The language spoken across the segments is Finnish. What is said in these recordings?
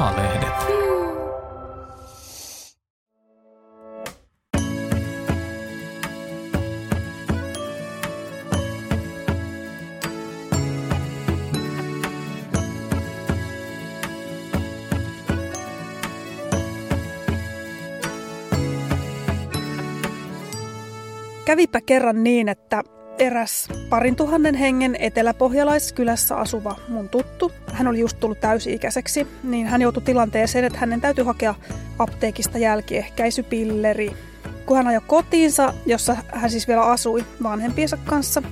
Maalehdet. Kävipä kerran niin, että eräs parin tuhannen hengen eteläpohjalaiskylässä asuva mun tuttu, hän oli just tullut täysi-ikäiseksi, niin hän joutui tilanteeseen, että hänen täytyy hakea apteekista jälkiehkäisypilleri. Kun hän ajoi kotiinsa, jossa hän siis vielä asui vanhempiensa kanssa,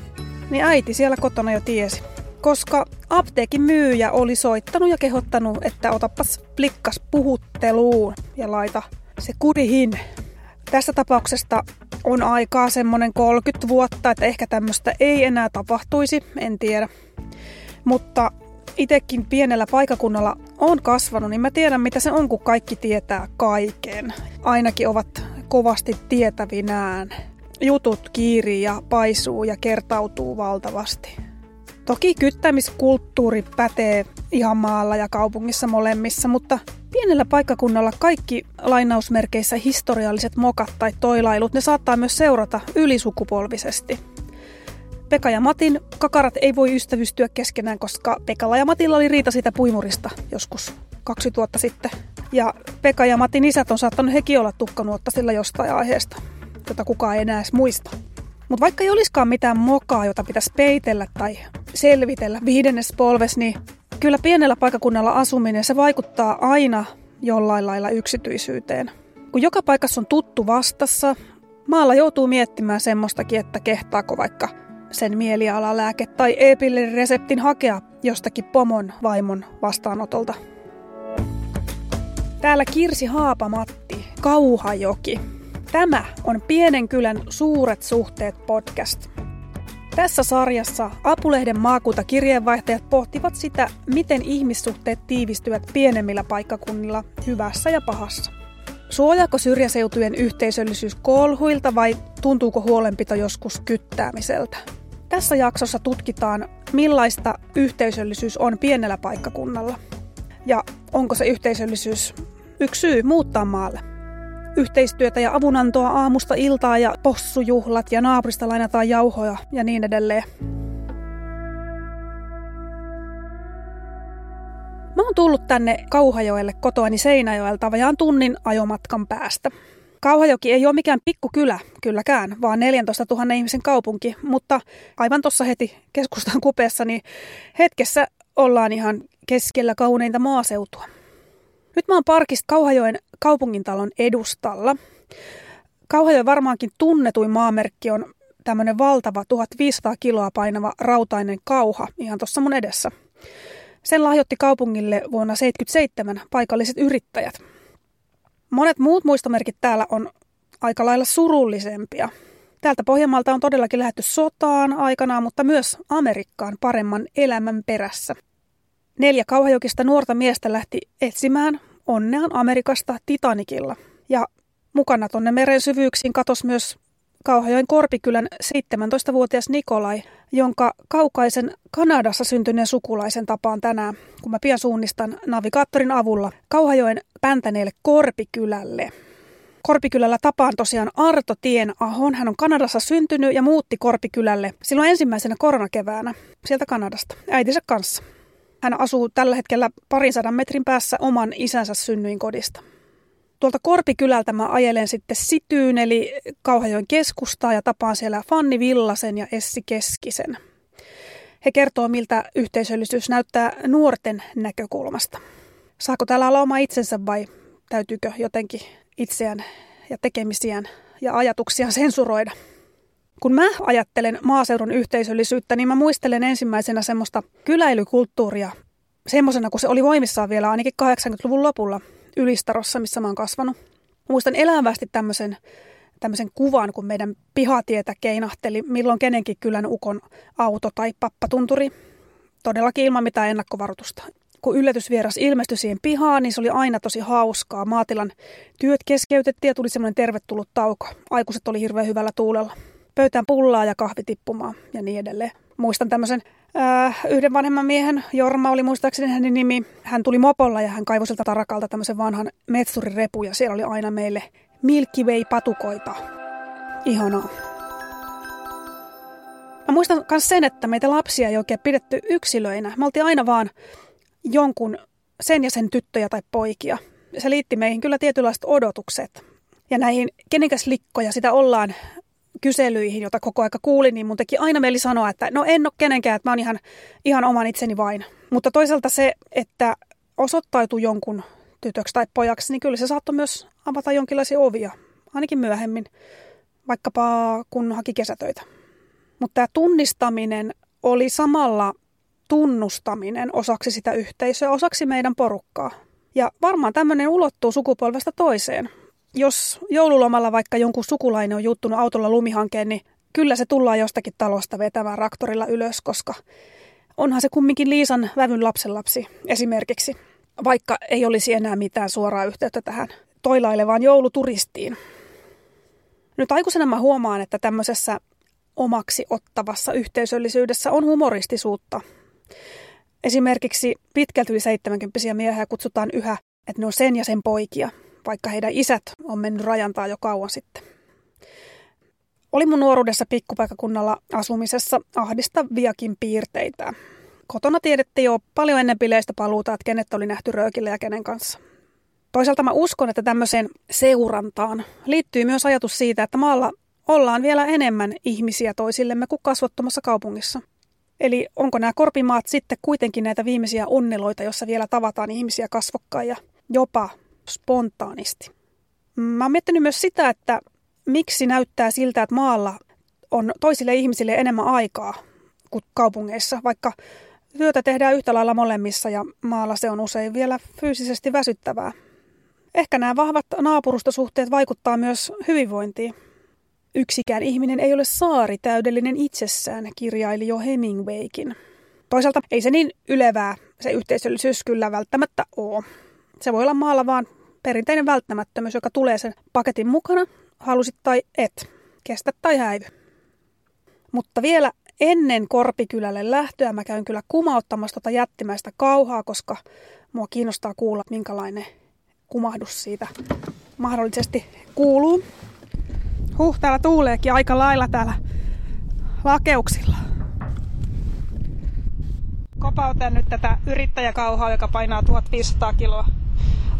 niin äiti siellä kotona jo tiesi. Koska apteekin myyjä oli soittanut ja kehottanut, että otapas plikkas puhutteluun ja laita se kurihin. Tästä tapauksesta on aikaa semmoinen 30 vuotta, että ehkä tämmöistä ei enää tapahtuisi, en tiedä. Mutta itekin pienellä paikakunnalla on kasvanut, niin mä tiedän mitä se on, kun kaikki tietää kaiken. Ainakin ovat kovasti tietävinään. Jutut kiirii ja paisuu ja kertautuu valtavasti. Toki kyttämiskulttuuri pätee ihan maalla ja kaupungissa molemmissa, mutta pienellä paikkakunnalla kaikki lainausmerkeissä historialliset mokat tai toilailut, ne saattaa myös seurata ylisukupolvisesti. Pekka ja Matin kakarat ei voi ystävystyä keskenään, koska Pekalla ja Matilla oli riita siitä puimurista joskus 20 vuotta sitten. Ja Pekka ja Matin isät on saattanut hekin olla tukkanuotta sillä jostain aiheesta, jota kukaan ei enää edes muista. Mutta vaikka ei olisikaan mitään mokaa, jota pitäisi peitellä tai selvitellä viidennes polves, niin kyllä pienellä paikakunnalla asuminen se vaikuttaa aina jollain lailla yksityisyyteen. Kun joka paikassa on tuttu vastassa, maalla joutuu miettimään semmoistakin, että kehtaako vaikka sen mielialalääke tai e-pillerireseptin hakea jostakin pomon vaimon vastaanotolta. Täällä Kirsi Haapamatti, Kauhajoki, Tämä on Pienen kylän suuret suhteet podcast. Tässä sarjassa Apulehden maakuntakirjeenvaihtajat pohtivat sitä, miten ihmissuhteet tiivistyvät pienemmillä paikkakunnilla hyvässä ja pahassa. Suojaako syrjäseutujen yhteisöllisyys kolhuilta vai tuntuuko huolenpito joskus kyttäämiseltä? Tässä jaksossa tutkitaan, millaista yhteisöllisyys on pienellä paikkakunnalla. Ja onko se yhteisöllisyys yksi syy muuttaa maalle? Yhteistyötä ja avunantoa aamusta iltaa ja possujuhlat ja naapurista lainataan jauhoja ja niin edelleen. Mä oon tullut tänne Kauhajoelle kotoani Seinäjoelta vajaan tunnin ajomatkan päästä. Kauhajoki ei ole mikään pikkukylä, kylläkään, vaan 14 000 ihmisen kaupunki, mutta aivan tuossa heti keskustan kupeessa, niin hetkessä ollaan ihan keskellä kauneinta maaseutua. Nyt mä oon parkista Kauhajoen kaupungintalon edustalla. Kauhajoen varmaankin tunnetuin maamerkki on tämmöinen valtava 1500 kiloa painava rautainen kauha ihan tuossa mun edessä. Sen lahjoitti kaupungille vuonna 1977 paikalliset yrittäjät. Monet muut muistomerkit täällä on aika lailla surullisempia. Täältä Pohjanmaalta on todellakin lähetty sotaan aikanaan, mutta myös Amerikkaan paremman elämän perässä. Neljä kauhajokista nuorta miestä lähti etsimään onnean Amerikasta Titanikilla. Ja mukana tonne meren syvyyksiin katosi myös Kauhajoen Korpikylän 17-vuotias Nikolai, jonka kaukaisen Kanadassa syntyneen sukulaisen tapaan tänään, kun mä pian suunnistan navigaattorin avulla Kauhajoen Päntäneelle Korpikylälle. Korpikylällä tapaan tosiaan Arto Tien Ahon. Hän on Kanadassa syntynyt ja muutti Korpikylälle silloin ensimmäisenä koronakeväänä sieltä Kanadasta äitinsä kanssa. Hän asuu tällä hetkellä parin sadan metrin päässä oman isänsä synnyinkodista. Tuolta Korpikylältä mä ajelen sitten Sityyn eli Kauhajoen keskustaa ja tapaan siellä Fanni Villasen ja Essi Keskisen. He kertoo, miltä yhteisöllisyys näyttää nuorten näkökulmasta. Saako täällä olla oma itsensä vai täytyykö jotenkin itseään ja tekemisiään ja ajatuksiaan sensuroida? Kun mä ajattelen maaseudun yhteisöllisyyttä, niin mä muistelen ensimmäisenä semmoista kyläilykulttuuria, semmoisena kuin se oli voimissaan vielä ainakin 80-luvun lopulla Ylistarossa, missä mä oon kasvanut. Mä muistan elävästi tämmöisen, tämmöisen kuvan, kun meidän pihatietä keinahteli milloin kenenkin kylän ukon auto tai pappatunturi. Todellakin ilman mitään ennakkovaroitusta. Kun yllätysvieras ilmestyi siihen pihaan, niin se oli aina tosi hauskaa. Maatilan työt keskeytettiin ja tuli semmoinen tervetullut tauko. Aikuiset oli hirveän hyvällä tuulella pöytään pullaa ja kahvi tippumaan ja niin edelleen. Muistan tämmöisen äh, yhden vanhemman miehen, Jorma oli muistaakseni hänen nimi. Hän tuli mopolla ja hän kaivoi siltä tarakalta tämmöisen vanhan metsurirepu ja siellä oli aina meille Milky Way-patukoita. Ihanaa. Mä muistan myös sen, että meitä lapsia ei oikein pidetty yksilöinä. Me oltiin aina vaan jonkun sen ja sen tyttöjä tai poikia. Se liitti meihin kyllä tietynlaiset odotukset. Ja näihin kenekäs likkoja sitä ollaan kyselyihin, jota koko aika kuulin, niin mun teki aina mieli sanoa, että no en ole kenenkään, että mä oon ihan, ihan oman itseni vain. Mutta toisaalta se, että osoittautuu jonkun tytöksi tai pojaksi, niin kyllä se saattoi myös avata jonkinlaisia ovia, ainakin myöhemmin, vaikkapa kun haki kesätöitä. Mutta tämä tunnistaminen oli samalla tunnustaminen osaksi sitä yhteisöä, osaksi meidän porukkaa. Ja varmaan tämmöinen ulottuu sukupolvesta toiseen. Jos joululomalla vaikka jonkun sukulainen on juttunut autolla lumihankeen, niin kyllä se tullaan jostakin talosta vetämään raktorilla ylös, koska onhan se kumminkin Liisan vävyn lapsenlapsi esimerkiksi, vaikka ei olisi enää mitään suoraa yhteyttä tähän toilailevaan jouluturistiin. Nyt aikuisena mä huomaan, että tämmöisessä omaksi ottavassa yhteisöllisyydessä on humoristisuutta. Esimerkiksi pitkälti yli 70 miehiä kutsutaan yhä, että ne on sen ja sen poikia, vaikka heidän isät on mennyt rajantaa jo kauan sitten. Oli mun nuoruudessa pikkupaikakunnalla asumisessa ahdistaviakin piirteitä. Kotona tiedettiin jo paljon ennen bileistä paluuta, että kenet oli nähty röökillä ja kenen kanssa. Toisaalta mä uskon, että tämmöiseen seurantaan liittyy myös ajatus siitä, että maalla ollaan vielä enemmän ihmisiä toisillemme kuin kasvottomassa kaupungissa. Eli onko nämä korpimaat sitten kuitenkin näitä viimeisiä onneloita, jossa vielä tavataan ihmisiä kasvokkain ja jopa spontaanisti. Mä oon miettinyt myös sitä, että miksi näyttää siltä, että maalla on toisille ihmisille enemmän aikaa kuin kaupungeissa, vaikka työtä tehdään yhtä lailla molemmissa ja maalla se on usein vielä fyysisesti väsyttävää. Ehkä nämä vahvat naapurustosuhteet vaikuttaa myös hyvinvointiin. Yksikään ihminen ei ole saari täydellinen itsessään, kirjaili jo Hemingwaykin. Toisaalta ei se niin ylevää se yhteisöllisyys kyllä välttämättä ole. Se voi olla maalla vaan perinteinen välttämättömyys, joka tulee sen paketin mukana, halusit tai et, kestä tai häivy. Mutta vielä ennen Korpikylälle lähtöä mä käyn kyllä kumauttamassa tota jättimäistä kauhaa, koska mua kiinnostaa kuulla, minkälainen kumahdus siitä mahdollisesti kuuluu. Huh, täällä tuuleekin aika lailla täällä lakeuksilla. Kopautan nyt tätä yrittäjäkauhaa, joka painaa 1500 kiloa.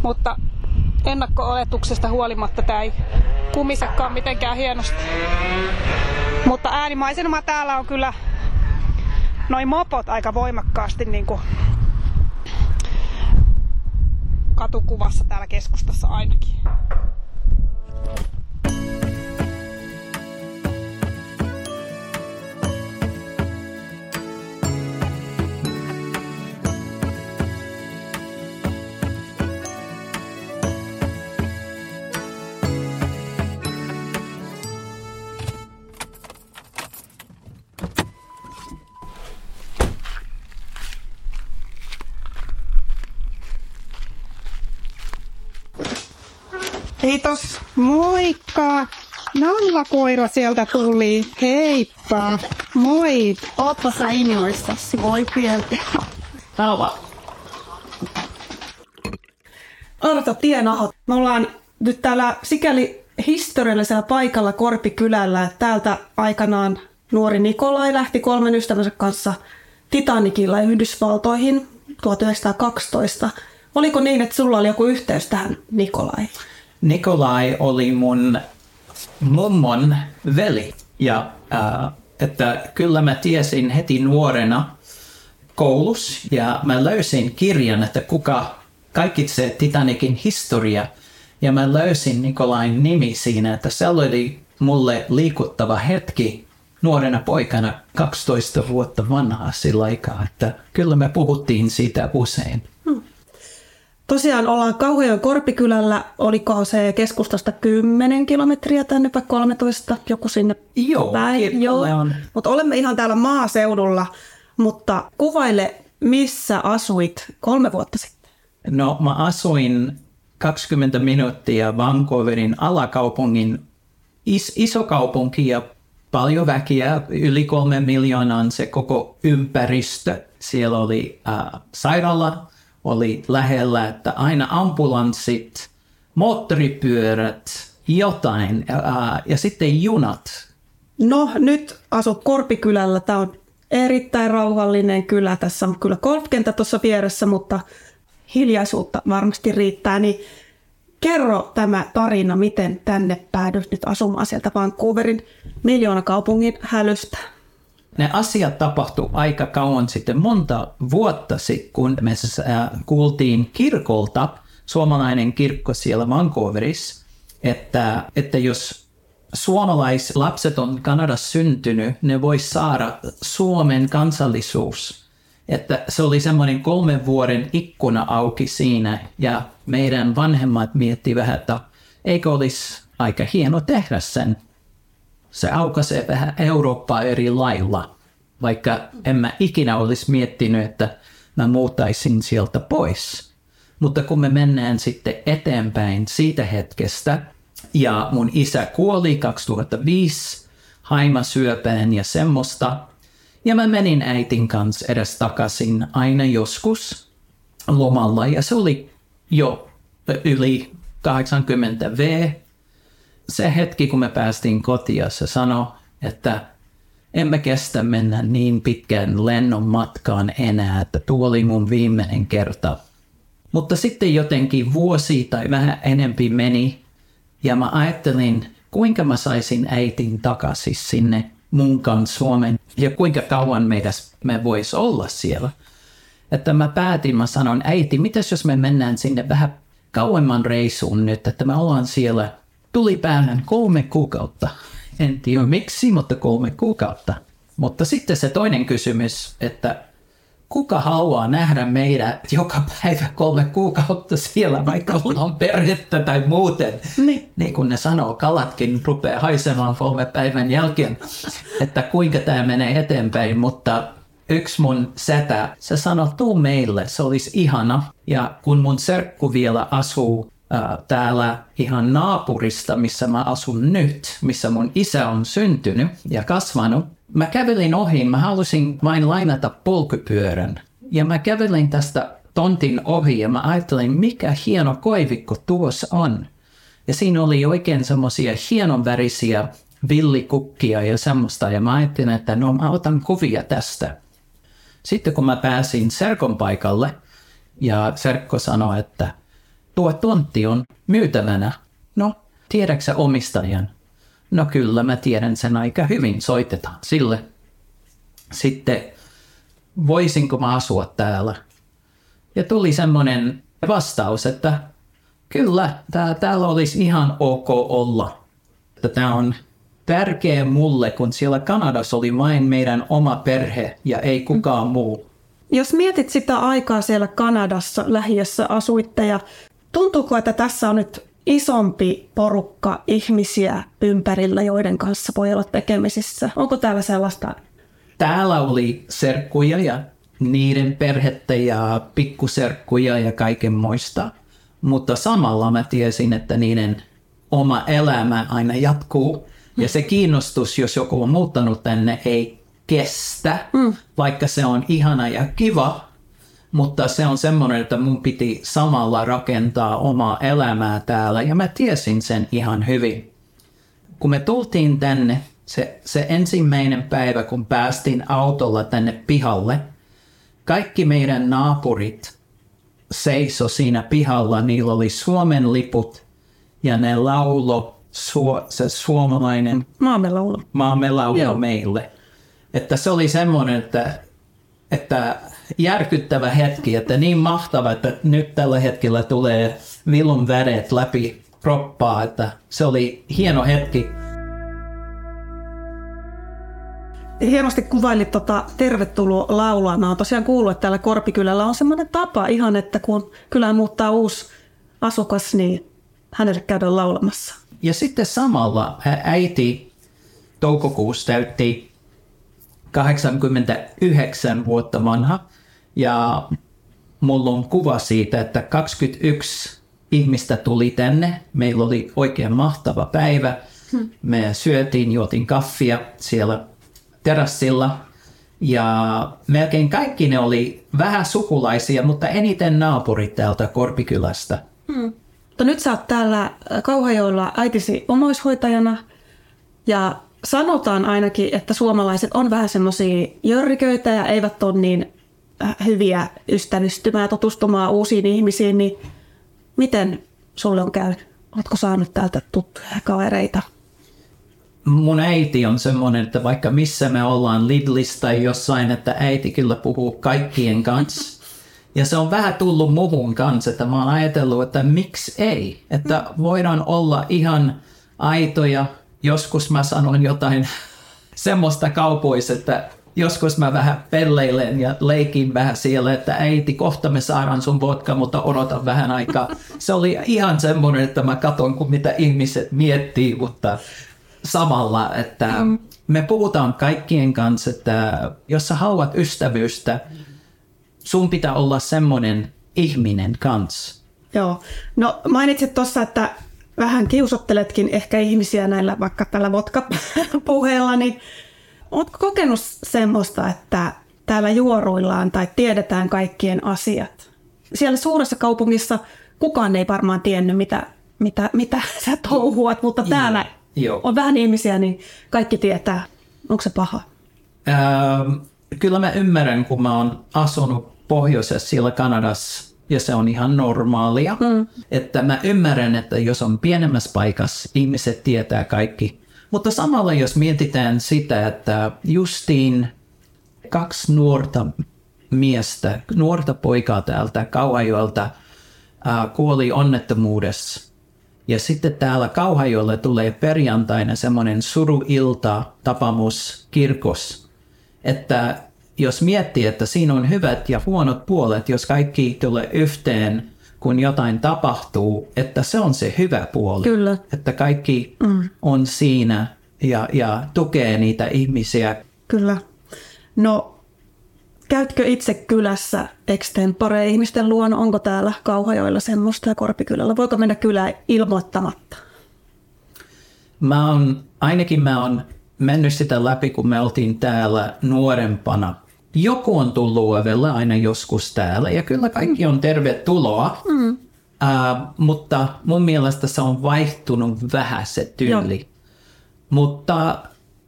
Mutta ennakko-oletuksesta huolimatta tämä ei kumisekaan mitenkään hienosti. Mutta äänimaiselma täällä on kyllä noin mopot aika voimakkaasti niin kuin katukuvassa täällä keskustassa ainakin. Kiitos. Moikka. Nallakoira sieltä tuli. Heippa. Moi. Ootpa sä innoissasi? Moi pielti. Rauha. Arto Tienaho. Me ollaan nyt täällä sikäli historiallisella paikalla Korpikylällä. että Täältä aikanaan nuori Nikolai lähti kolmen ystävänsä kanssa Titanikilla Yhdysvaltoihin 1912. Oliko niin, että sulla oli joku yhteys tähän Nikolai? Nikolai oli mun mummon veli. Ja äh, että kyllä mä tiesin heti nuorena koulussa ja mä löysin kirjan, että kuka kaikki se Titanikin historia. Ja mä löysin Nikolain nimi siinä, että se oli mulle liikuttava hetki nuorena poikana 12 vuotta vanhaa sillä aikaa, että kyllä me puhuttiin siitä usein. Tosiaan ollaan Kauhajoen Korpikylällä, oliko se keskustasta 10 kilometriä tänne vai 13, joku sinne Joo, päin. Joo. on. Mutta olemme ihan täällä maaseudulla, mutta kuvaile, missä asuit kolme vuotta sitten? No mä asuin 20 minuuttia Vancouverin alakaupungin is- isokaupunki ja paljon väkiä, yli kolme miljoonaa on se koko ympäristö. Siellä oli äh, sairaala, oli lähellä, että aina ambulanssit, moottoripyörät, jotain äh, ja sitten junat. No nyt asut Korpikylällä. Tämä on erittäin rauhallinen kylä. Tässä on kyllä golfkentä tuossa vieressä, mutta hiljaisuutta varmasti riittää. Niin kerro tämä tarina, miten tänne päädyt nyt asumaan sieltä Vancouverin miljoonakaupungin hälystä. Ne asiat tapahtu aika kauan sitten, monta vuotta sitten, kun me äh, kuultiin kirkolta, suomalainen kirkko siellä Vancouverissa, että, että jos suomalaislapset on Kanadassa syntynyt, ne voi saada Suomen kansallisuus. Että se oli semmoinen kolmen vuoden ikkuna auki siinä ja meidän vanhemmat miettivät vähän, että eikö olisi aika hieno tehdä sen. Se aukaisee vähän Eurooppaa eri lailla, vaikka en mä ikinä olisi miettinyt, että mä muuttaisin sieltä pois. Mutta kun me mennään sitten eteenpäin siitä hetkestä, ja mun isä kuoli 2005 haimasyöpään ja semmoista. Ja mä menin äitin kanssa edes takaisin aina joskus lomalla ja se oli jo yli 80 V. Se hetki, kun me päästiin kotiin, se sanoi, että emme kestä mennä niin pitkään lennon matkaan enää, että tuo oli mun viimeinen kerta. Mutta sitten jotenkin vuosi tai vähän enempi meni ja mä ajattelin, kuinka mä saisin äitin takaisin sinne mun kanssa Suomen ja kuinka kauan meitä, me vois olla siellä. Että mä päätin, mä sanon, äiti, mitäs jos me mennään sinne vähän kauemman reisuun nyt, että me ollaan siellä tuli päähän kolme kuukautta. En tiedä miksi, mutta kolme kuukautta. Mutta sitten se toinen kysymys, että kuka haluaa nähdä meidät joka päivä kolme kuukautta siellä, vaikka on perhettä tai muuten. Niin. niin kun ne sanoo, kalatkin rupeaa haisemaan kolme päivän jälkeen, että kuinka tämä menee eteenpäin, mutta yksi mun setä, se sanoi, tuu meille, se olisi ihana. Ja kun mun serkku vielä asuu täällä ihan naapurista, missä mä asun nyt, missä mun isä on syntynyt ja kasvanut, mä kävelin ohi, mä halusin vain lainata polkupyörän. Ja mä kävelin tästä tontin ohi ja mä ajattelin, mikä hieno koivikko tuossa on. Ja siinä oli oikein semmoisia hienovärisiä villikukkia ja semmoista. Ja mä ajattelin, että no mä otan kuvia tästä. Sitten kun mä pääsin Serkon paikalle ja Serkko sanoi, että tuo tontti on myytävänä. No, tiedäksä omistajan? No kyllä, mä tiedän sen aika hyvin, soitetaan sille. Sitten, voisinko mä asua täällä? Ja tuli semmoinen vastaus, että kyllä, tää, täällä olisi ihan ok olla. Tämä on tärkeä mulle, kun siellä Kanadassa oli vain meidän oma perhe ja ei kukaan muu. Jos mietit sitä aikaa siellä Kanadassa lähiössä asuitte ja tuntuuko, että tässä on nyt isompi porukka ihmisiä ympärillä, joiden kanssa voi olla tekemisissä? Onko täällä sellaista? Täällä oli serkkuja ja niiden perhettä ja pikkuserkkuja ja kaiken muista. Mutta samalla mä tiesin, että niiden oma elämä aina jatkuu. Ja se kiinnostus, jos joku on muuttanut tänne, ei kestä, mm. vaikka se on ihana ja kiva, mutta se on semmoinen, että mun piti samalla rakentaa omaa elämää täällä ja mä tiesin sen ihan hyvin. Kun me tultiin tänne, se, se ensimmäinen päivä, kun päästiin autolla tänne pihalle, kaikki meidän naapurit seiso siinä pihalla, niillä oli Suomen liput ja ne laulo su, se suomalainen maamme laulu, maamme laulu meille. Että se oli semmoinen, että, että järkyttävä hetki, että niin mahtava, että nyt tällä hetkellä tulee vilun väreet läpi kroppaa, että se oli hieno hetki. Hienosti kuvailit tota tervetuloa laulua. Mä oon tosiaan kuullut, että täällä Korpikylällä on semmoinen tapa ihan, että kun kylään muuttaa uusi asukas, niin hänelle käydään laulamassa. Ja sitten samalla äiti toukokuussa täytti 89 vuotta vanha ja mulla on kuva siitä, että 21 ihmistä tuli tänne. Meillä oli oikein mahtava päivä. Me syötiin, juotiin kaffia siellä terassilla ja melkein kaikki ne oli vähän sukulaisia, mutta eniten naapurit täältä Korpikylästä. Mutta nyt sä oot täällä äh, Kauhajoilla äitisi omaishoitajana ja sanotaan ainakin, että suomalaiset on vähän semmoisia jörriköitä ja eivät ole niin hyviä ystävystymään tutustumaan uusiin ihmisiin, niin miten sulle on käynyt? Oletko saanut täältä tuttuja ja kavereita? Mun äiti on semmoinen, että vaikka missä me ollaan Lidlistä jossain, että äiti kyllä puhuu kaikkien kanssa. Ja se on vähän tullut muhun kanssa, että mä oon ajatellut, että miksi ei. Että voidaan olla ihan aitoja. Joskus mä sanon jotain semmoista kaupoissa, että joskus mä vähän pelleilen ja leikin vähän siellä, että äiti, kohta me saadaan sun vodka, mutta odotan vähän aikaa. Se oli ihan semmoinen, että mä katson, kun mitä ihmiset miettii, mutta samalla, että me puhutaan kaikkien kanssa, että jos sä haluat ystävyystä, sun pitää olla semmoinen ihminen kanssa. Joo. No mainitsit tuossa, että vähän kiusotteletkin ehkä ihmisiä näillä vaikka tällä vodka-puheella, niin ootko kokenut semmoista, että täällä juoruillaan tai tiedetään kaikkien asiat? Siellä suuressa kaupungissa kukaan ei varmaan tiennyt, mitä, mitä, mitä sä touhuat, mutta täällä Joo. on vähän ihmisiä, niin kaikki tietää. Onko se paha? Ähm, kyllä mä ymmärrän, kun mä oon asunut pohjoisessa siellä Kanadassa, ja se on ihan normaalia, mm. että mä ymmärrän, että jos on pienemmässä paikassa, ihmiset tietää kaikki. Mutta samalla jos mietitään sitä, että justiin kaksi nuorta miestä, nuorta poikaa täältä Kauhajoelta äh, kuoli onnettomuudessa. Ja sitten täällä Kauhajoelle tulee perjantaina semmoinen suruilta tapamus kirkos. Että jos miettii, että siinä on hyvät ja huonot puolet, jos kaikki tulee yhteen, kun jotain tapahtuu, että se on se hyvä puoli. Kyllä. Että kaikki mm. on siinä ja, ja tukee niitä ihmisiä. Kyllä. No, käytkö itse kylässä extempore ihmisten luona? Onko täällä Kauhajoilla semmoista ja Korpikylällä? Voiko mennä kylään ilmoittamatta? Mä on, ainakin mä on mennyt sitä läpi, kun me oltiin täällä nuorempana. Joku on tullut ovelle aina joskus täällä ja kyllä kaikki on tervetuloa. Mm. Uh, mutta mun mielestä se on vaihtunut vähän se tyyli. Joo. Mutta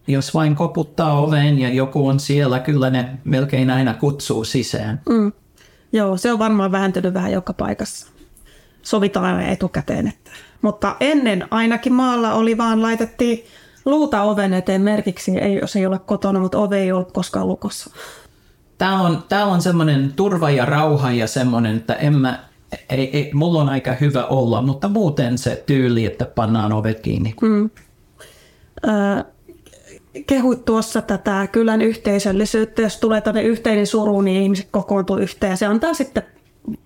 jos vain koputtaa oveen ja joku on siellä, kyllä ne melkein aina kutsuu sisään. Mm. Joo, se on varmaan vähentynyt vähän joka paikassa. Sovitaan aina etukäteen. Että. Mutta ennen ainakin maalla oli vaan laitettiin luuta oven eteen merkiksi, ei, jos ei ole kotona, mutta ove ei ollut koskaan lukossa. Tää on, tää on semmoinen turva ja rauha ja semmoinen, että en mä, ei, ei, mulla on aika hyvä olla, mutta muuten se tyyli, että pannaan ovet kiinni. Mm. Öö, kehut tuossa tätä kylän yhteisöllisyyttä, jos tulee tänne yhteinen suru, niin ihmiset kokoontuu yhteen se antaa sitten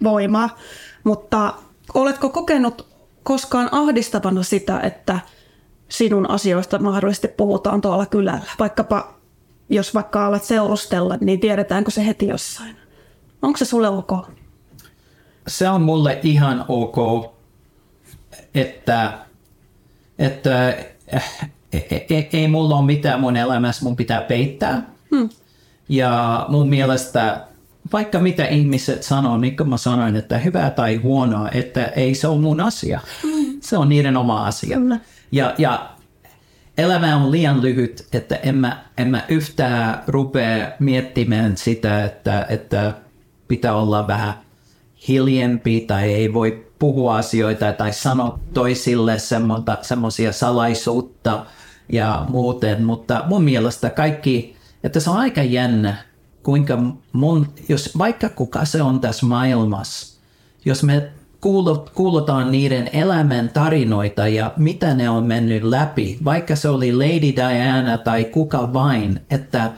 voimaa. Mutta oletko kokenut koskaan ahdistavana sitä, että sinun asioista mahdollisesti puhutaan tuolla kylällä? Vaikkapa jos vaikka alat seurustella, niin tiedetäänkö se heti jossain? Onko se sulle ok? Se on mulle ihan ok, että, että ei, ei, ei mulla ole mitään mun elämässä, mun pitää peittää. Hmm. Ja mun mielestä vaikka mitä ihmiset sanoo, niin kuin mä sanoin, että hyvää tai huonoa, että ei se ole mun asia. Hmm. Se on niiden oma asia. Kyllä. Ja, ja elämä on liian lyhyt, että en mä, en mä yhtään rupea miettimään sitä, että, että pitää olla vähän hiljempi tai ei voi puhua asioita tai sanoa toisille semmoisia salaisuutta ja muuten, mutta mun mielestä kaikki, että se on aika jännä, kuinka mun, jos vaikka kuka se on tässä maailmassa, jos me kuulutaan niiden elämän tarinoita ja mitä ne on mennyt läpi, vaikka se oli Lady Diana tai kuka vain, että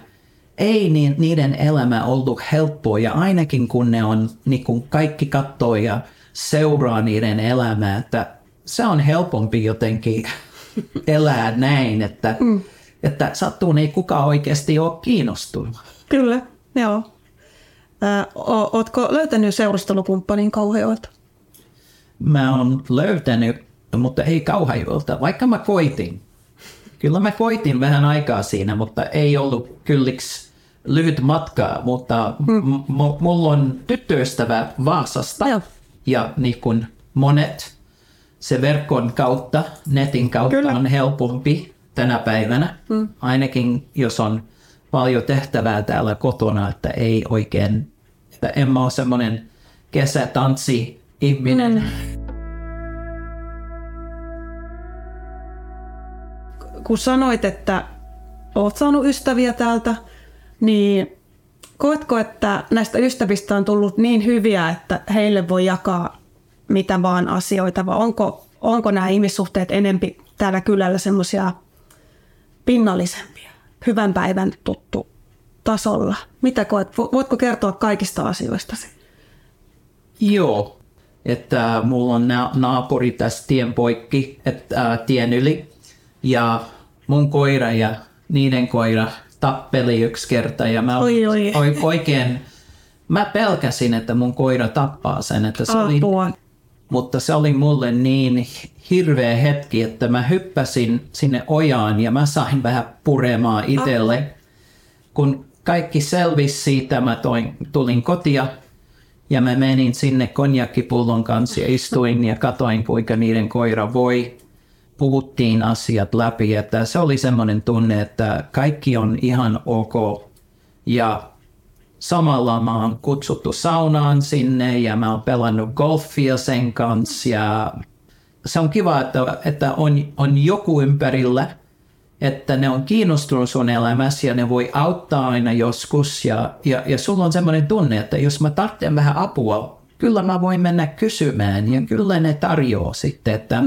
ei niiden elämä ollut helppoa ja ainakin kun ne on, niin kun kaikki katsoo ja seuraa niiden elämää, että se on helpompi jotenkin elää näin, että, mm. että sattuun ei kukaan oikeasti ole kiinnostunut. Kyllä, joo. Ö, ootko löytänyt seurustelukumppanin kauheolta? Mä oon löytänyt, mutta ei kauheolta, vaikka mä koitin. kyllä mä koitin vähän aikaa siinä, mutta ei ollut kylliksi lyhyt matka, mutta mm. m- mulla on tyttöystävä Vaasasta Joo. ja niin kuin monet se verkon kautta, netin kautta Kyllä. on helpompi tänä päivänä, mm. ainakin jos on paljon tehtävää täällä kotona, että ei oikein, että en mä ole semmoinen kesätanssi ihminen. Kun sanoit, että oot saanut ystäviä täältä, niin koetko, että näistä ystävistä on tullut niin hyviä, että heille voi jakaa mitä vaan asioita, vai onko, onko nämä ihmissuhteet enempi täällä kylällä semmoisia pinnallisempia, hyvän päivän tuttu tasolla? Mitä koet? Vo- Voitko kertoa kaikista asioistasi? Joo, että mulla on na- naapuri tässä tien poikki, että äh, tien yli, ja mun koira ja niiden koira tappeli yksi kerta, ja mä Oi, oi. oi- oikein, mä pelkäsin, että mun koira tappaa sen, että se oli, mutta se oli mulle niin hirveä hetki, että mä hyppäsin sinne ojaan ja mä sain vähän puremaa itselle. Kun kaikki selvisi siitä, mä toin, tulin kotia ja mä menin sinne konjakkipullon kanssa ja istuin ja katoin, kuinka niiden koira voi. Puhuttiin asiat läpi, että se oli semmoinen tunne, että kaikki on ihan ok. Ja samalla mä oon kutsuttu saunaan sinne ja mä oon pelannut golfia sen kanssa ja se on kiva, että, että on, on joku ympärillä, että ne on kiinnostunut sun elämässä ja ne voi auttaa aina joskus ja, ja, ja sulla on semmoinen tunne, että jos mä tarvitsen vähän apua, kyllä mä voin mennä kysymään ja kyllä ne tarjoaa sitten, että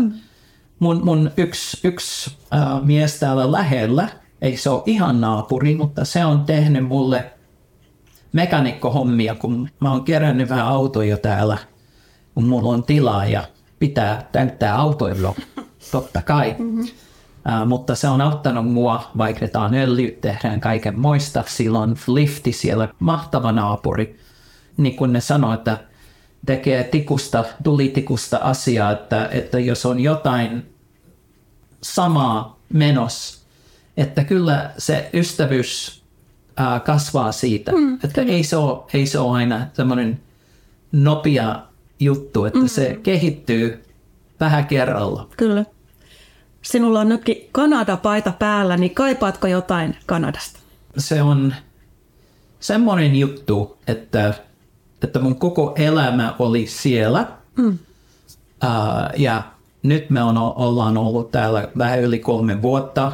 mun, mun yksi, yksi äh, mies täällä lähellä, ei se ole ihan naapuri, mutta se on tehnyt mulle mekanikkohommia, kun mä oon kerännyt vähän autoja täällä, kun mulla on tilaa ja pitää täyttää autoilla, totta kai. Mm-hmm. Uh, mutta se on auttanut mua, vaihdetaan öljy, tehdään kaiken moista. Sillä on lifti siellä, mahtava naapuri. Niin kuin ne sanoo, että tekee tikusta, tulitikusta asiaa, että, että jos on jotain samaa menos, että kyllä se ystävyys ää, kasvaa siitä. Mm, että ei se, ole, ei se ole aina semmoinen nopea juttu, että mm. se kehittyy vähän kerralla. Kyllä. Sinulla on nytkin Kanada-paita päällä, niin kaipaatko jotain Kanadasta? Se on semmoinen juttu, että, että mun koko elämä oli siellä. Mm. Uh, ja nyt me on, ollaan ollut täällä vähän yli kolme vuotta,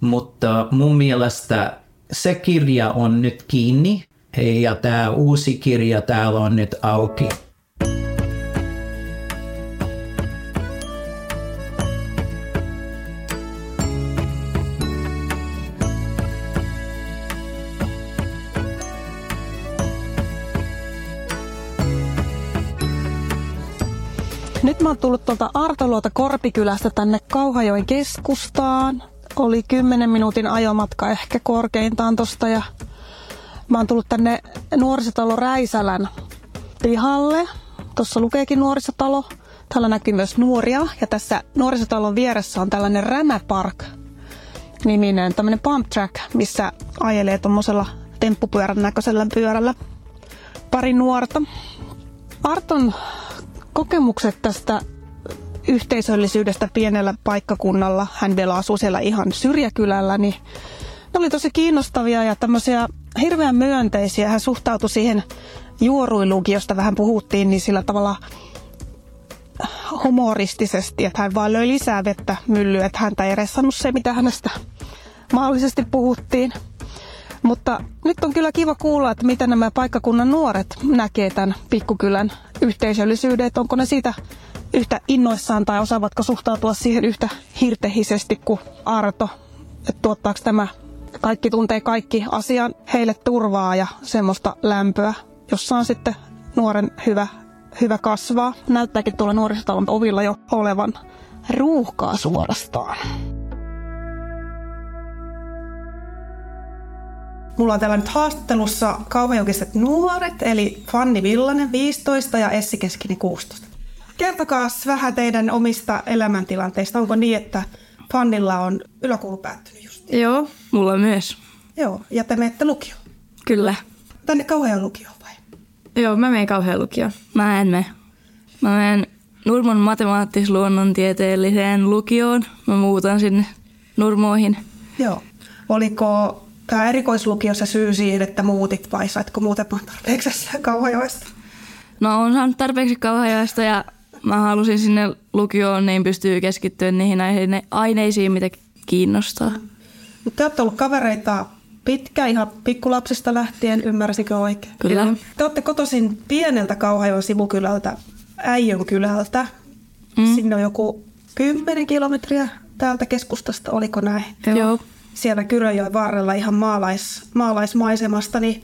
mutta mun mielestä se kirja on nyt kiinni ja tämä uusi kirja täällä on nyt auki. Mä oon tullut tuolta Artoluota Korpikylästä tänne Kauhajoen keskustaan. Oli 10 minuutin ajomatka ehkä korkeintaan tosta ja mä oon tullut tänne nuorisotalo Räisälän pihalle. Tuossa lukeekin nuorisotalo. Täällä näkyy myös nuoria ja tässä nuorisotalon vieressä on tällainen Rämäpark niminen tämmöinen pump track, missä ajelee tuommoisella temppupyörän näköisellä pyörällä pari nuorta. Arton kokemukset tästä yhteisöllisyydestä pienellä paikkakunnalla, hän vielä asuu siellä ihan syrjäkylällä, niin ne oli tosi kiinnostavia ja tämmöisiä hirveän myönteisiä. Hän suhtautui siihen juoruiluunkin, josta vähän puhuttiin, niin sillä tavalla humoristisesti, että hän vaan löi lisää vettä myllyyn, että häntä ei ressannut se, mitä hänestä mahdollisesti puhuttiin. Mutta nyt on kyllä kiva kuulla, että mitä nämä paikkakunnan nuoret näkee tämän pikkukylän yhteisöllisyyden. Että onko ne siitä yhtä innoissaan tai osaavatko suhtautua siihen yhtä hirtehisesti kuin Arto. Että tuottaako tämä kaikki tuntee kaikki asian heille turvaa ja semmoista lämpöä, jossa on sitten nuoren hyvä, hyvä kasvaa. Näyttääkin tuolla nuorisotalon ovilla jo olevan ruuhkaa suorastaan. Mulla on täällä nyt haastattelussa kauhajokiset nuoret, eli Fanni Villanen 15 ja Essi Keskinen 16. Kertokaa vähän teidän omista elämäntilanteista. Onko niin, että Fannilla on yläkoulu päättynyt just. Joo, mulla myös. Joo, ja te menette lukioon. Kyllä. Tänne kauhean lukioon vai? Joo, mä menen kauhean lukioon. Mä en mene. Mä menen Nurmon matemaattis-luonnontieteelliseen lukioon. Mä muutan sinne Nurmoihin. Joo. Oliko tämä erikoislukio se syy siihen, että muutit vai saitko muutemaan tarpeeksi Kauhajoesta? No on saanut tarpeeksi Kauhajoesta ja mä halusin sinne lukioon, niin pystyy keskittyä niihin aine- aineisiin, mitä kiinnostaa. Mutta te olette ollut kavereita pitkä, ihan pikkulapsesta lähtien, ymmärsikö oikein? Kyllä. Te olette kotoisin pieneltä Kauhajoen sivukylältä, Äijön kylältä. Mm. Sinne on joku 10 kilometriä täältä keskustasta, oliko näin? Joo. Joo. Siellä Kyrönjoen varrella ihan maalais, maalaismaisemasta, niin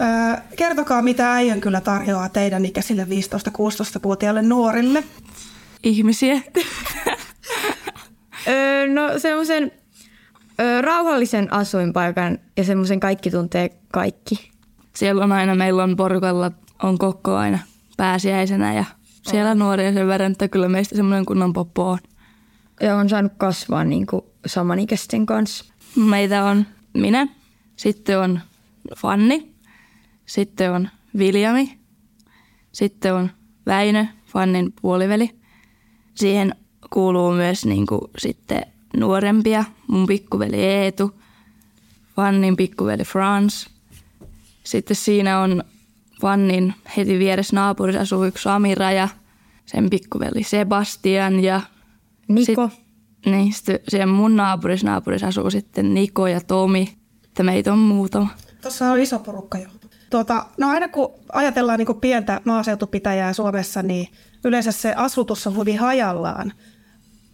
öö, kertokaa, mitä Äijön kyllä tarjoaa teidän ikäisille 15-16-vuotiaille nuorille. Ihmisiä. öö, no semmoisen öö, rauhallisen asuinpaikan ja semmoisen kaikki tuntee kaikki. Siellä on aina, meillä on porukalla, on kokko aina pääsiäisenä ja siellä on nuoria sen verran, että kyllä meistä semmoinen kunnon poppo on. Ja on saanut kasvaa niin kuin samanikäisten kanssa. Meitä on minä, sitten on Fanni, sitten on Viljami, sitten on Väinö, Fannin puoliveli. Siihen kuuluu myös niin kuin sitten nuorempia, mun pikkuveli Eetu, Fannin pikkuveli Frans. Sitten siinä on Fannin heti vieressä naapurissa asuu yksi Amira ja sen pikkuveli Sebastian ja Niko. Sit, niin, sitten siellä mun naapurissa naapurissa asuu sitten Niko ja Tomi. Että meitä on muutama. Tuossa on iso porukka jo. Tuota, no aina kun ajatellaan niin pientä maaseutupitäjää Suomessa, niin yleensä se asutus on hyvin hajallaan.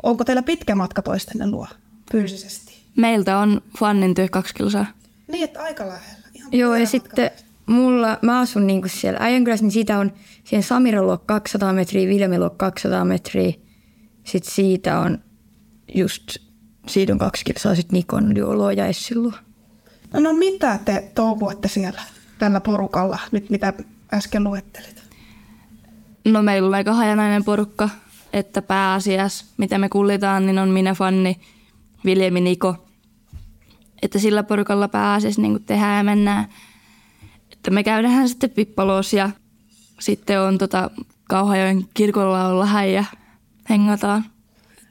Onko teillä pitkä matka toistenne luo fyysisesti? Meiltä on Fannin työ kaksi kilsaa. Niin, että aika lähellä. Ihan Joo, ja matka. sitten mulla, mä asun niinku siellä Äijänkylässä, niin siitä on siihen Samiran luo 200 metriä, Viljamin luo 200 metriä. Sitten siitä on just, siitä on kaksi kilsaa sitten Nikon luo ja Essin luo. No, no mitä te touhuatte siellä tällä porukalla, nyt mitä äsken luettelit? No meillä on aika hajanainen porukka, että pääasiassa, mitä me kullitaan, niin on minä, Fanni, Viljemi, Niko. Että sillä porukalla pääasiassa niin tehdään ja mennään. Että me käydään sitten Pippalos ja sitten on tota Kauhajoen kirkolla olla ja hengataan.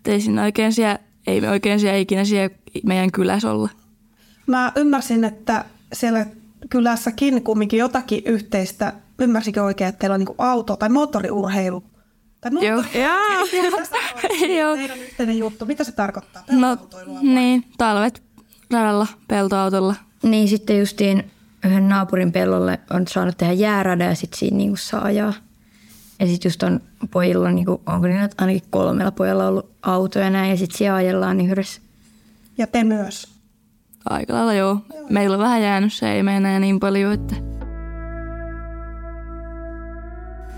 Että ei, siinä oikein siellä, ei me oikein siellä ikinä siellä meidän kylässä olla. Mä ymmärsin, että siellä kylässäkin kumminkin jotakin yhteistä. Ymmärsikö oikein, että teillä on niin auto tai moottoriurheilu? Tai Joo. moottori- Tästä on Joo. teidän yhteinen juttu. Mitä se tarkoittaa? No niin, talvet radalla, peltoautolla. Niin sitten justiin yhden naapurin pellolle on saanut tehdä jäärada ja sitten siinä niinku saa ajaa. Ja sitten just on pojilla, niinku, onko niin, että ainakin kolmella pojalla ollut autoja näin ja sitten siellä ajellaan yhdessä. Ja te myös. Aika lailla joo. Meillä on vähän jäänyt se, ei mene enää niin paljon, että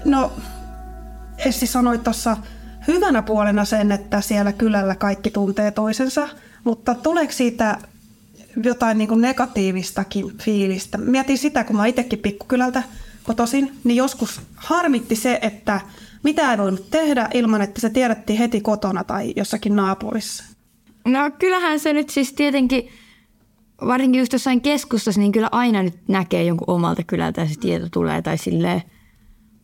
No, Essi sanoi tuossa hyvänä puolena sen, että siellä kylällä kaikki tuntee toisensa, mutta tuleeko siitä jotain niin kuin negatiivistakin fiilistä? Mietin sitä, kun mä itsekin pikkukylältä kotosin, niin joskus harmitti se, että mitä ei voinut tehdä ilman, että se tiedettiin heti kotona tai jossakin naapurissa. No kyllähän se nyt siis tietenkin, varsinkin just jossain keskustassa, niin kyllä aina nyt näkee jonkun omalta kylältä ja se tieto tulee tai silleen,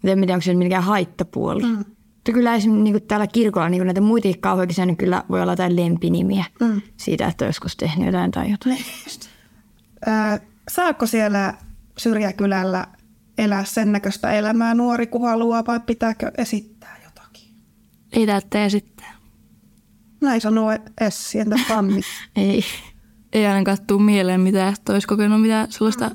en tiedä onko se mikään haittapuoli. Mm. Mutta kyllä esimerkiksi niin täällä kirkolla niin näitä muitakin kauheakin niin kyllä voi olla jotain lempinimiä mm. siitä, että on joskus tehnyt jotain tai jotain. Ää, saako siellä syrjäkylällä elää sen näköistä elämää nuori, kun haluaa, vai pitääkö esittää jotakin? ei täyttä esittää. Näin sanoo Essi, entä Fanni? Ei. Ei ainakaan tuu mieleen mitään, että olisi kokenut mitään sellaista.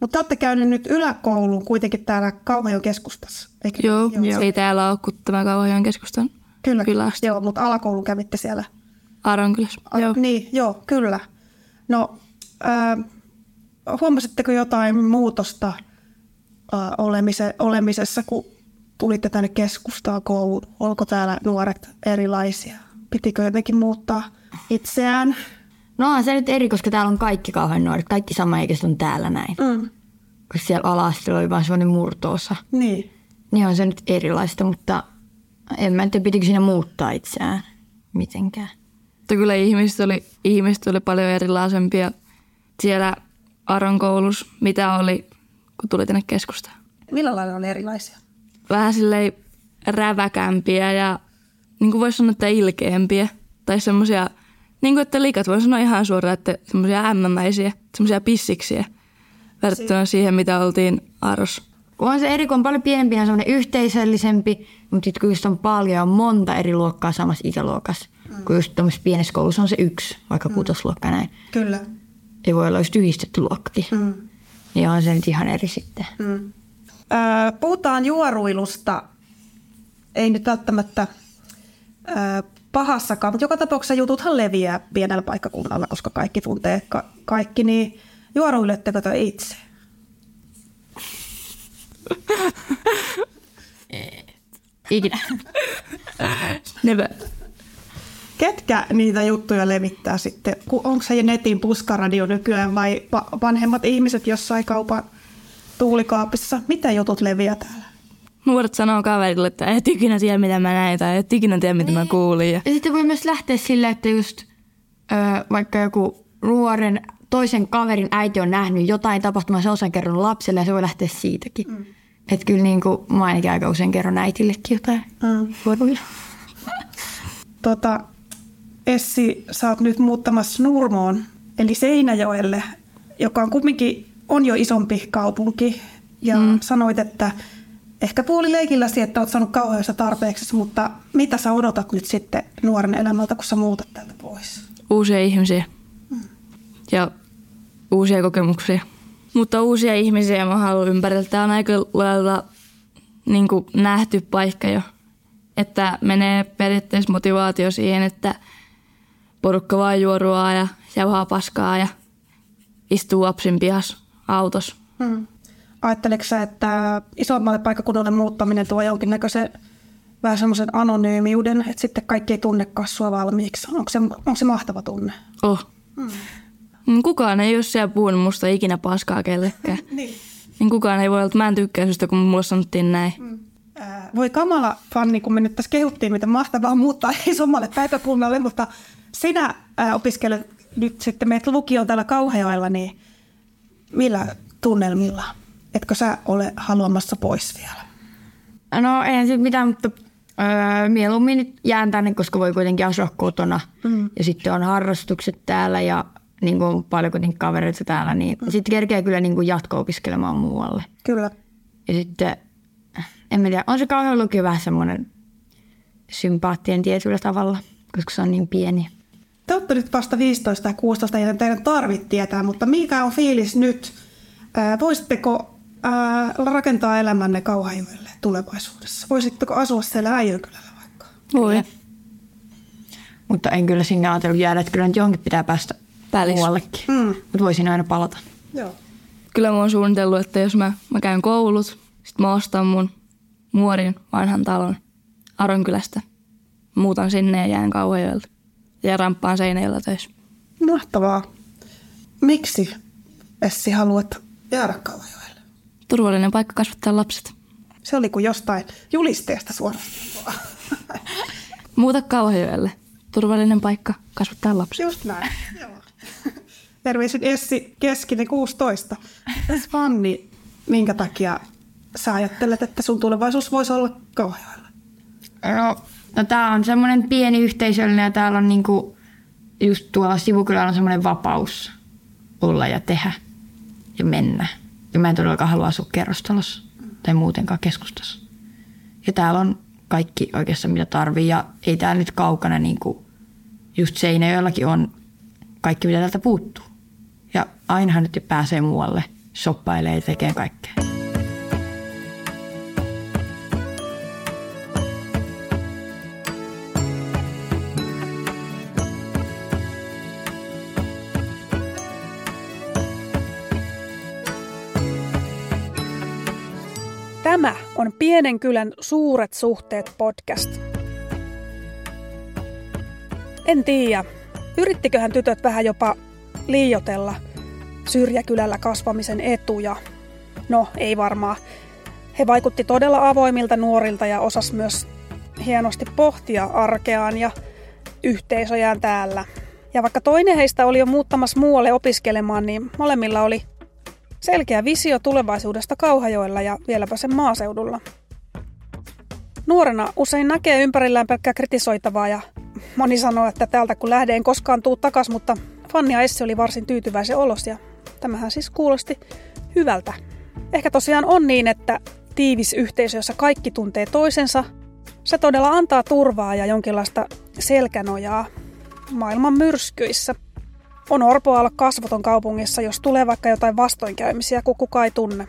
Mutta te olette käyneet nyt yläkouluun kuitenkin täällä Kauhajoen keskustassa, eikö? Joo, joo. ei täällä ole kuin tämä Kauhajoen keskustan Kyllä, kylästä. joo, mutta alakoulun kävitte siellä. Aronkylässä. A, Joo. Niin, joo, kyllä. No, äh, huomasitteko jotain muutosta olemisessa, kun tulitte tänne keskustaan kouluun? Olko täällä nuoret erilaisia? Pitikö jotenkin muuttaa itseään? No on se nyt eri, koska täällä on kaikki kauhean nuoret. Kaikki samanikäiset on täällä näin. Mm. Koska siellä ala oli vain sellainen murtoosa. Niin. Niin on se nyt erilaista, mutta en mä tiedä, pitikö siinä muuttaa itseään mitenkään. Mutta kyllä ihmiset oli, ihmiset oli paljon erilaisempia siellä Aron koulussa, mitä oli, kun tuli tänne keskustaan. Millä lailla on erilaisia? Vähän silleen räväkämpiä ja niin kuin voisi sanoa, että ilkeämpiä. Tai semmoisia, niin kuin että liikat voi sanoa ihan suoraan, että semmoisia ämmämäisiä, semmoisia pissiksiä. Verrattuna siihen, mitä oltiin Aros. Kun on se eri, kun on paljon pienempi, on semmoinen yhteisöllisempi, mutta sitten kun just on paljon on monta eri luokkaa samassa ikäluokassa, mm. kun just tuommoisessa pienessä koulussa on se yksi, vaikka mm. kutosluokka näin. Kyllä. Ei voi olla just yhdistetty luokkakin. Mm. Niin on se nyt ihan eri sitten. Mm. Öö, puhutaan juoruilusta, ei nyt välttämättä öö, pahassakaan, mutta joka tapauksessa jututhan leviää pienellä paikkakunnalla, koska kaikki tuntee ka- kaikki, niin juoruiletteko te itse? Ikinä. Never. Ketkä niitä juttuja levittää sitten? Onko se netin puskaradio nykyään vai vanhemmat ihmiset jossain kaupan tuulikaapissa? Mitä jutut leviää täällä? Nuoret sanoo kaverille, että et ikinä tiedä mitä mä näin tai et ikinä tiedä mitä niin. mä kuulin. Ja... ja sitten voi myös lähteä sillä, että just ö, vaikka joku nuoren toisen kaverin äiti on nähnyt jotain tapahtumaa, se on kerronut lapselle ja se voi lähteä siitäkin. Mm. Että kyllä niin kuin, mä ainakin aika usein kerron äitillekin jotain mm. tota, Essi, sä oot nyt muuttamassa Nurmoon, eli Seinäjoelle, joka on kumminkin on jo isompi kaupunki. Ja mm. sanoit, että ehkä puoli leikilläsi, että oot saanut kauheassa tarpeeksi, mutta mitä sä odotat nyt sitten nuoren elämältä, kun sä muutat täältä pois? Uusia ihmisiä. Mm. Ja uusia kokemuksia. Mutta uusia ihmisiä mä haluan ympärillä. Tämä on aika lailla niin nähty paikka jo. Että menee periaatteessa motivaatio siihen, että porukka vaan juoruaa ja jauhaa paskaa ja istuu apsin pihas autossa. Hmm. Ajatteleeko sä, että isommalle paikkakunnalle muuttaminen tuo jonkinnäköisen vähän semmoisen anonyymiuden, että sitten kaikki ei tunne sua valmiiksi? Onko se, onko se mahtava tunne? Oh. Hmm. Mm, kukaan ei ole siellä puhunut musta ikinä paskaa kellekään. niin. niin kukaan ei voi olla, että mä en tykkää sitä, kun mulle sanottiin näin. Mm. Äh, voi kamala fanni, kun me nyt tässä kehuttiin, miten mahtavaa muuttaa isommalle päiväkunnalle, mutta sinä äh, opiskelet nyt sitten meitä lukioon täällä Kauhajoella, niin millä tunnelmilla? Etkö sä ole haluamassa pois vielä? No ei sitten mitään, mutta öö, mieluummin nyt jään tänne, koska voi kuitenkin asua kotona. Mm. Ja sitten on harrastukset täällä ja niin kuin paljon kuitenkin kavereita täällä, niin mm. sitten kerkeä kyllä niin kuin jatko-opiskelemaan muualle. Kyllä. Ja sitten, en mä tiedä, on se kauhean vähän semmoinen sympaattien tietyllä tavalla, koska se on niin pieni. Te olette nyt vasta 15 tai 16 ja teidän tarvit tietää, mutta mikä on fiilis nyt? Voisitteko ää, rakentaa elämänne Kauhajoelle tulevaisuudessa? Voisitteko asua siellä Äijönkylällä vaikka? Voi. Mutta en kyllä sinne ajatellut jäädä, että kyllä nyt johonkin pitää päästä Välis. muuallekin. Mm. Mutta voisin aina palata. Joo. Kyllä mä oon suunnitellut, että jos mä, mä käyn koulut, sit mä ostan mun muorin vanhan talon Aronkylästä. Muutan sinne ja jään Kauhajoelta. Ja ramppaan Seinäjoella töissä. Mahtavaa. Miksi Essi haluat jäädä Kauhajoelle? Turvallinen paikka kasvattaa lapset. Se oli kuin jostain julisteesta suorastaan. Muuta Kauhajoelle. Turvallinen paikka kasvattaa lapset. Just näin. Terveisin Essi Keskinen 16. Fanni, minkä takia sä ajattelet, että sun tulevaisuus voisi olla Kauhajoella? No, no tää on semmoinen pieni yhteisöllinen ja täällä on niinku, just tuolla sivukylällä on semmoinen vapaus olla ja tehdä ja mennä. Ja mä en todellakaan halua asua kerrostalossa tai muutenkaan keskustassa. Ja täällä on kaikki oikeastaan mitä tarvii ja ei täällä nyt kaukana niin kuin just Seinäjoellakin on kaikki mitä täältä puuttuu. Ja ainahan nyt pääsee muualle, shoppailee ja tekee kaikkea. On Pienen kylän Suuret suhteet podcast. En tiedä, yrittiköhän tytöt vähän jopa liiotella syrjäkylällä kasvamisen etuja. No, ei varmaan. He vaikutti todella avoimilta nuorilta ja osas myös hienosti pohtia arkeaan ja yhteisöjään täällä. Ja vaikka toinen heistä oli jo muuttamassa muualle opiskelemaan, niin molemmilla oli selkeä visio tulevaisuudesta Kauhajoella ja vieläpä sen maaseudulla. Nuorena usein näkee ympärillään pelkkää kritisoitavaa ja moni sanoo, että täältä kun lähden en koskaan tuu takas, mutta Fanni ja Essi oli varsin tyytyväisen olos ja tämähän siis kuulosti hyvältä. Ehkä tosiaan on niin, että tiivis yhteisö, jossa kaikki tuntee toisensa, se todella antaa turvaa ja jonkinlaista selkänojaa maailman myrskyissä. On orpoa olla kasvoton kaupungissa, jos tulee vaikka jotain vastoinkäymisiä, kun kukaan ei tunne.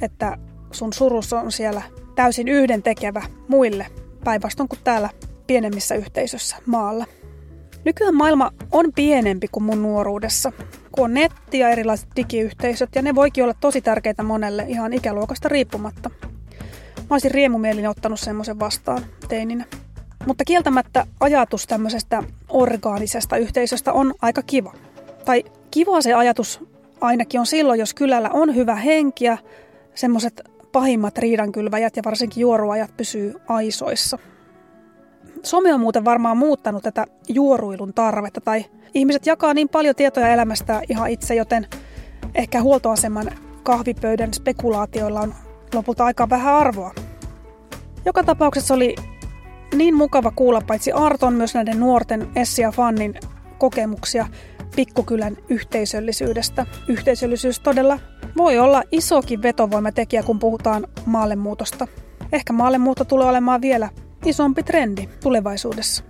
Että sun surus on siellä täysin yhdentekevä muille, päinvastoin kuin täällä pienemmissä yhteisössä maalla. Nykyään maailma on pienempi kuin mun nuoruudessa, kun on netti ja erilaiset digiyhteisöt, ja ne voikin olla tosi tärkeitä monelle ihan ikäluokasta riippumatta. Mä olisin riemumielin ottanut semmoisen vastaan teininä. Mutta kieltämättä ajatus tämmöisestä orgaanisesta yhteisöstä on aika kiva. Tai kiva se ajatus ainakin on silloin, jos kylällä on hyvä henki ja semmoiset pahimmat riidankylväjät ja varsinkin juoruajat pysyy aisoissa. Some on muuten varmaan muuttanut tätä juoruilun tarvetta tai ihmiset jakaa niin paljon tietoja elämästä ihan itse, joten ehkä huoltoaseman kahvipöydän spekulaatioilla on lopulta aika vähän arvoa. Joka tapauksessa oli niin mukava kuulla paitsi Arton myös näiden nuorten Essi ja Fannin kokemuksia pikkukylän yhteisöllisyydestä. Yhteisöllisyys todella voi olla isokin vetovoimatekijä, kun puhutaan maallemuutosta. Ehkä maallemuutto tulee olemaan vielä isompi trendi tulevaisuudessa.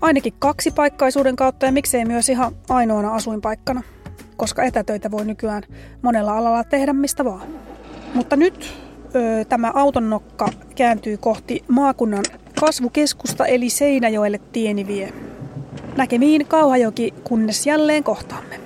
Ainakin kaksi paikkaisuuden kautta ja miksei myös ihan ainoana asuinpaikkana, koska etätöitä voi nykyään monella alalla tehdä mistä vaan. Mutta nyt ö, tämä autonnokka kääntyy kohti maakunnan kasvukeskusta eli Seinäjoelle tieni vie. Näkemiin Kauhajoki, kunnes jälleen kohtaamme.